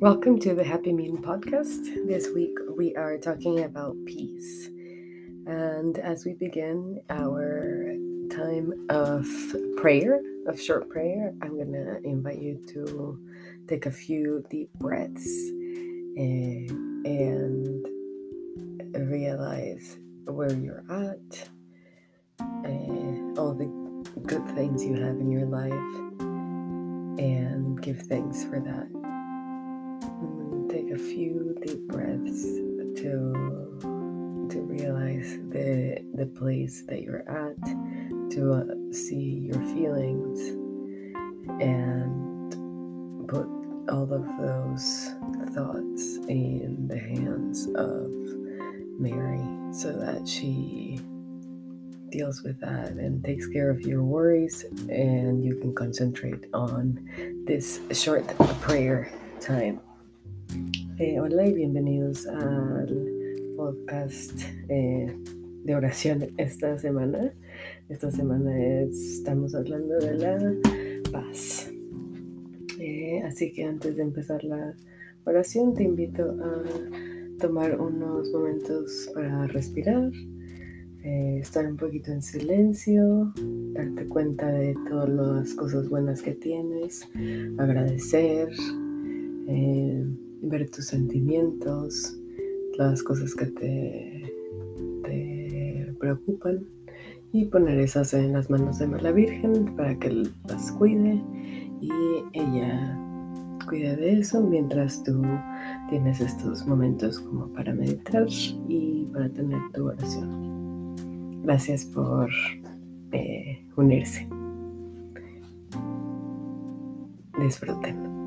Welcome to the Happy Mean podcast. This week we are talking about peace. And as we begin our time of prayer, of short prayer, I'm going to invite you to take a few deep breaths and, eh, and realize where you're at, eh, all the good things you have in your life, and give thanks for that a few deep breaths to to realize the the place that you're at, to uh, see your feelings, and put all of those thoughts in the hands of Mary so that she deals with that and takes care of your worries and you can concentrate on this short prayer time. Eh, hola y bienvenidos al podcast eh, de oración esta semana. Esta semana estamos hablando de la paz. Eh, así que antes de empezar la oración te invito a tomar unos momentos para respirar, estar un poquito en silencio, darte cuenta de todas las cosas buenas que tienes, agradecer ver tus sentimientos, las cosas que te, te preocupan y poner esas en las manos de la Virgen para que las cuide y ella cuide de eso mientras tú tienes estos momentos como para meditar y para tener tu oración. Gracias por eh, unirse. Disfruten.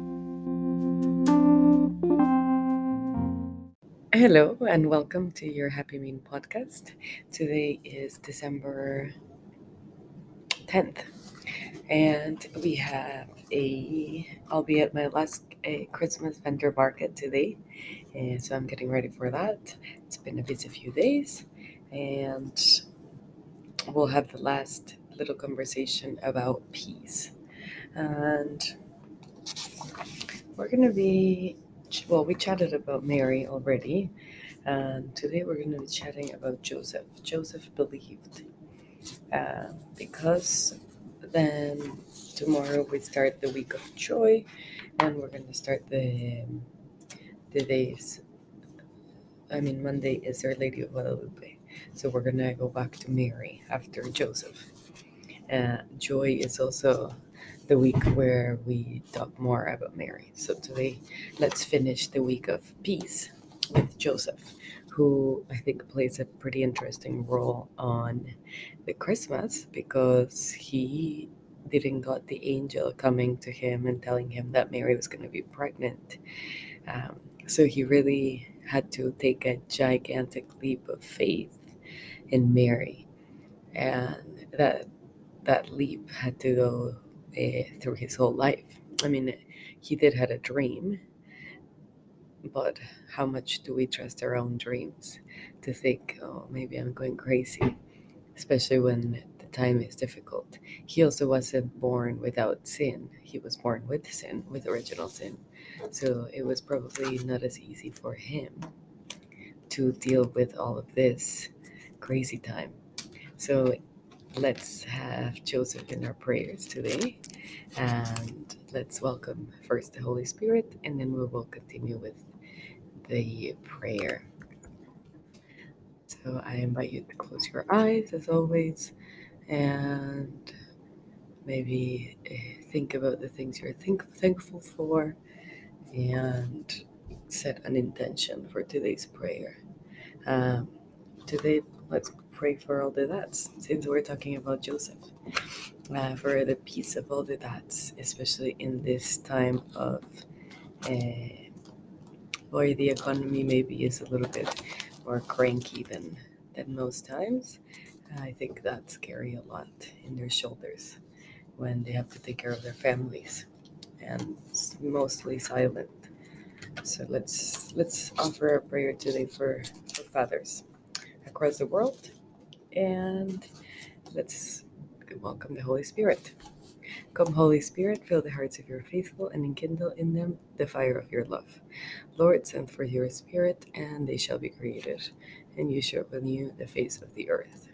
Hello and welcome to your Happy Mean podcast. Today is December 10th, and we have a. I'll be at my last a Christmas vendor market today, and so I'm getting ready for that. It's been a busy few days, and we'll have the last little conversation about peace, and we're gonna be well, we chatted about Mary already, and today we're going to be chatting about Joseph. Joseph believed uh, because then tomorrow we start the week of joy, and we're going to start the the days. I mean, Monday is Our Lady of Guadalupe, so we're gonna go back to Mary after Joseph. Uh, joy is also the week where we talk more about Mary. So today, let's finish the week of peace with Joseph, who I think plays a pretty interesting role on the Christmas because he didn't got the angel coming to him and telling him that Mary was going to be pregnant. Um, so he really had to take a gigantic leap of faith in Mary, and that that leap had to go Eh, through his whole life. I mean, he did had a dream, but how much do we trust our own dreams to think, oh, maybe I'm going crazy, especially when the time is difficult. He also wasn't born without sin. He was born with sin, with original sin. So it was probably not as easy for him to deal with all of this crazy time. So let's have Joseph in our prayers today. And let's welcome first the Holy Spirit, and then we will continue with the prayer. So I invite you to close your eyes as always and maybe eh, think about the things you're think- thankful for and set an intention for today's prayer. Um, today, let's pray for all the dads, since we're talking about Joseph, uh, for the peace of all the dads, especially in this time of uh, where the economy maybe is a little bit more cranky than than most times. I think that's carry a lot in their shoulders when they have to take care of their families and mostly silent. So let's let's offer a prayer today for, for fathers across the world and let's welcome the Holy Spirit. Come, Holy Spirit, fill the hearts of your faithful and enkindle in them the fire of your love. Lord, send forth your Spirit, and they shall be created, and you shall renew the face of the earth.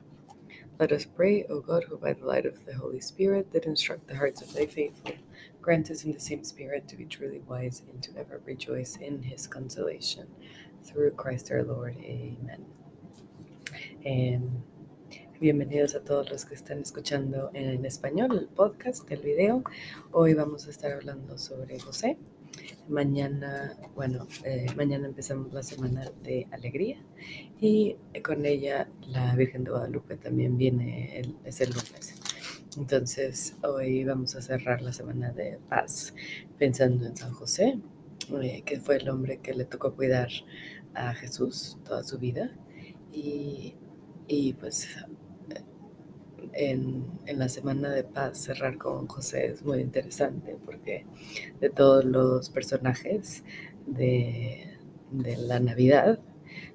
Let us pray, O God, who by the light of the Holy Spirit did instruct the hearts of thy faithful, grant us in the same Spirit to be truly wise and to ever rejoice in his consolation. Through Christ our Lord. Amen. Bienvenidos a todos los que están escuchando en español el podcast, el video. Hoy vamos a estar hablando sobre José. Mañana, bueno, eh, mañana empezamos la semana de alegría y con ella la Virgen de Guadalupe también viene, el, es el lunes. Entonces, hoy vamos a cerrar la semana de paz pensando en San José, eh, que fue el hombre que le tocó cuidar a Jesús toda su vida. Y, y pues en, en, la semana de paz cerrar con José es muy interesante porque de todos los personajes de, de la Navidad,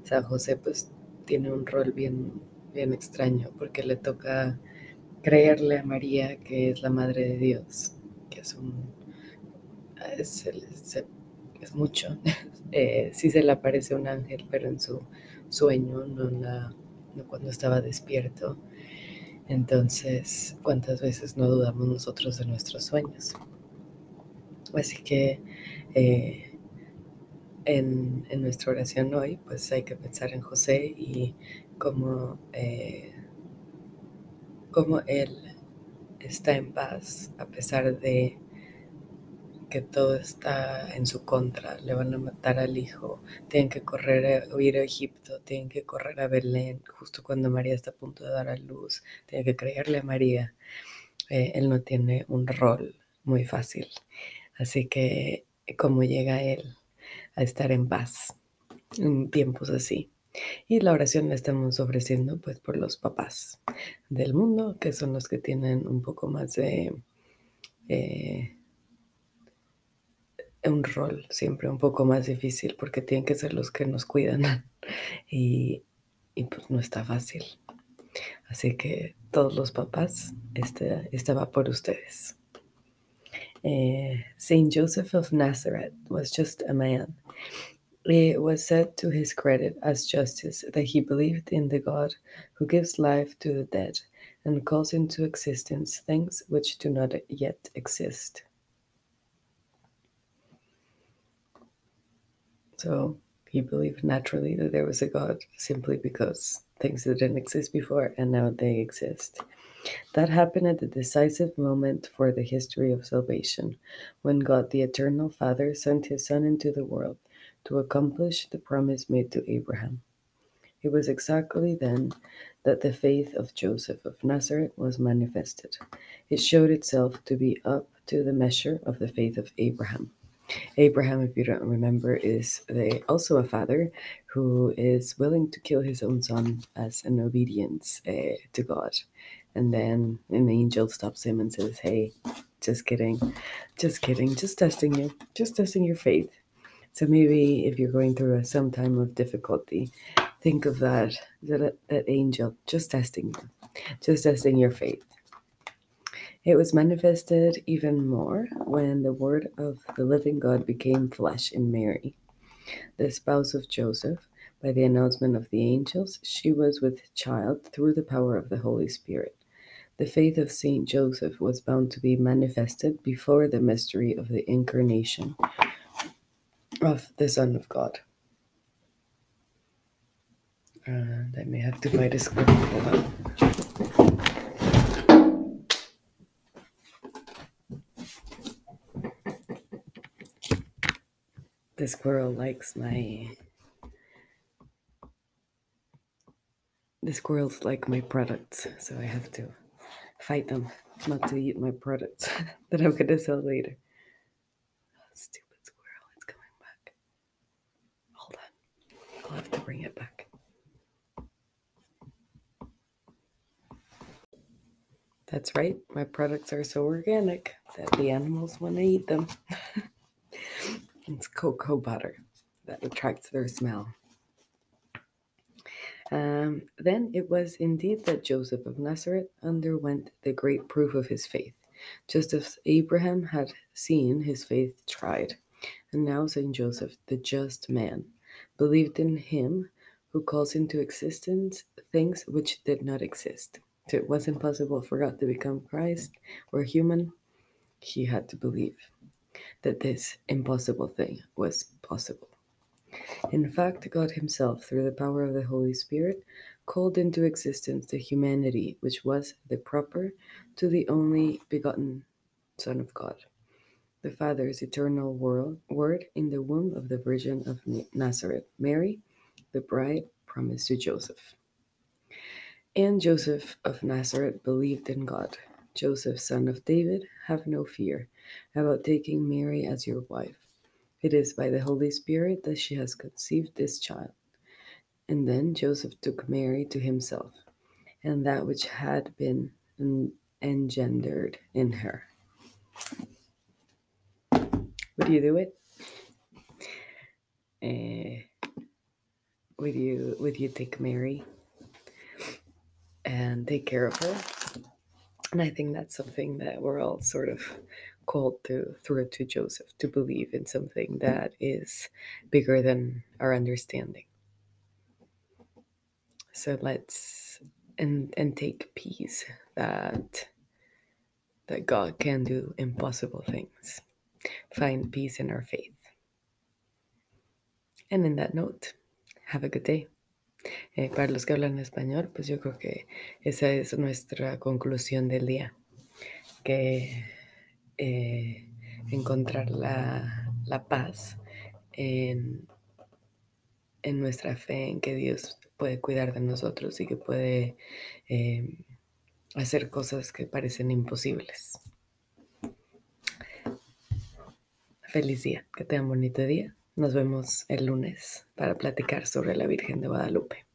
San José pues tiene un rol bien, bien extraño porque le toca creerle a María que es la Madre de Dios, que es un... es, mucho. eh, sí se le aparece un ángel, pero en su sueño, no, la, no cuando estaba despierto. Entonces, ¿cuántas veces no dudamos nosotros de nuestros sueños? Así que eh, en, en, nuestra oración hoy, pues hay que pensar en José y cómo, eh, cómo él está en paz a pesar de que todo está en su contra, le van a matar al hijo, tienen que correr a huir a Egipto, tienen que correr a Belén, justo cuando María está a punto de dar a luz, tienen que creerle a María. Eh, él no tiene un rol muy fácil. Así que, ¿cómo llega él a estar en paz en tiempos así? Y la oración la estamos ofreciendo pues por los papás del mundo, que son los que tienen un poco más de... Eh, un rol siempre un poco más difícil porque tienen que ser los que nos cuidan y, y pues no está fácil. Así que todos los papás, este, este va por ustedes. Eh, Saint Joseph of Nazareth was just a man. It was said to his credit as justice that he believed in the God who gives life to the dead and calls into existence things which do not yet exist. So he believed naturally that there was a God simply because things that didn't exist before and now they exist. That happened at the decisive moment for the history of salvation, when God the Eternal Father sent his Son into the world to accomplish the promise made to Abraham. It was exactly then that the faith of Joseph of Nazareth was manifested. It showed itself to be up to the measure of the faith of Abraham. Abraham, if you don't remember, is the, also a father who is willing to kill his own son as an obedience uh, to God. And then an angel stops him and says, Hey, just kidding, just kidding, just testing you, just testing your faith. So maybe if you're going through some time of difficulty, think of that, that, that angel just testing you, just testing your faith. It was manifested even more when the word of the living God became flesh in Mary, the spouse of Joseph. By the announcement of the angels, she was with child through the power of the Holy Spirit. The faith of Saint Joseph was bound to be manifested before the mystery of the incarnation of the Son of God. And I may have to buy this. script. Hold on. The squirrel likes my. The squirrels like my products, so I have to fight them not to eat my products that I'm gonna sell later. stupid squirrel, it's coming back. Hold on, I'll have to bring it back. That's right, my products are so organic that the animals want to eat them. It's cocoa butter that attracts their smell. Um, then it was indeed that Joseph of Nazareth underwent the great proof of his faith. just as Abraham had seen his faith tried. And now Saint Joseph, the just man, believed in him who calls into existence things which did not exist. So it was impossible for God to become Christ or human. He had to believe that this impossible thing was possible. In fact, God Himself, through the power of the Holy Spirit, called into existence the humanity which was the proper to the only begotten Son of God, the Father's eternal word in the womb of the Virgin of Nazareth, Mary, the bride promised to Joseph. And Joseph of Nazareth believed in God. Joseph, son of David, have no fear about taking Mary as your wife it is by the Holy Spirit that she has conceived this child. And then Joseph took Mary to himself, and that which had been engendered in her. Would you do it? Uh, would you would you take Mary and take care of her? And I think that's something that we're all sort of called to through to Joseph to believe in something mm. that is bigger than our understanding. So let's and and take peace that that God can do impossible things. Find peace in our faith. And in that note, have a good day. Eh, para los que hablan español, pues yo creo que esa es nuestra conclusión del día. Que eh, encontrar la, la paz en, en, nuestra fe, en que Dios puede cuidar de nosotros y que puede eh, hacer cosas que parecen imposibles. Feliz día, que tengan bonito día. Nos vemos el lunes para platicar sobre la Virgen de Guadalupe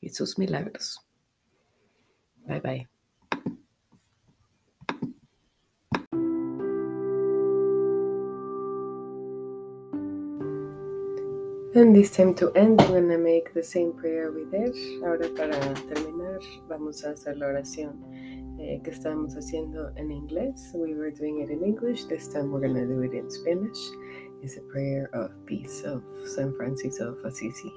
y sus milagros. Bye bye. And this time to end, I'm gonna make the same prayer we did. Ahora para terminar, vamos a hacer la oración eh, que estábamos haciendo en inglés. We were doing it in English. This time we're gonna do it in Spanish. It's a prayer of peace of San Francisco of Assisi.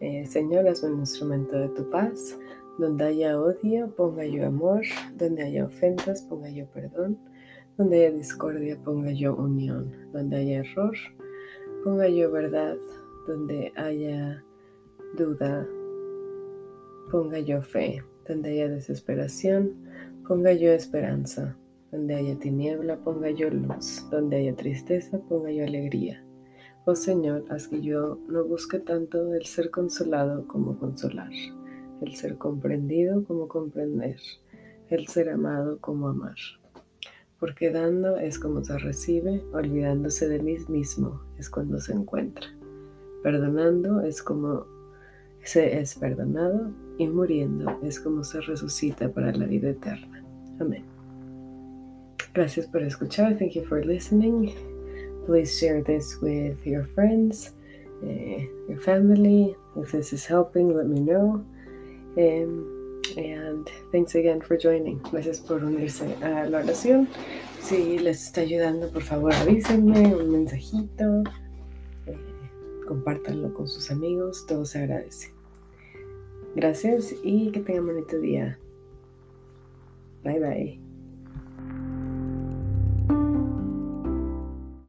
Eh, Señor, hazme un instrumento de tu paz. Donde haya odio, ponga yo amor. Donde haya ofensas, ponga yo perdón. Donde haya discordia, ponga yo unión. Donde haya error, Ponga yo verdad donde haya duda. Ponga yo fe donde haya desesperación. Ponga yo esperanza. Donde haya tiniebla, ponga yo luz. Donde haya tristeza, ponga yo alegría. Oh Señor, haz que yo no busque tanto el ser consolado como consolar, el ser comprendido como comprender, el ser amado como amar porque dando es como se recibe, olvidándose de mí mismo es cuando se encuentra. Perdonando es como se es perdonado y muriendo es como se resucita para la vida eterna. Amén. Gracias por escuchar. Thank you for listening. Please share this with your friends, uh, your family. If this is helping, let me know. Um, And thanks again for joining. Gracias por unirse a la oración. Si les está ayudando, por favor avísenme, un mensajito, eh, compártanlo con sus amigos, todo se agradece. Gracias y que tengan bonito día. Bye bye.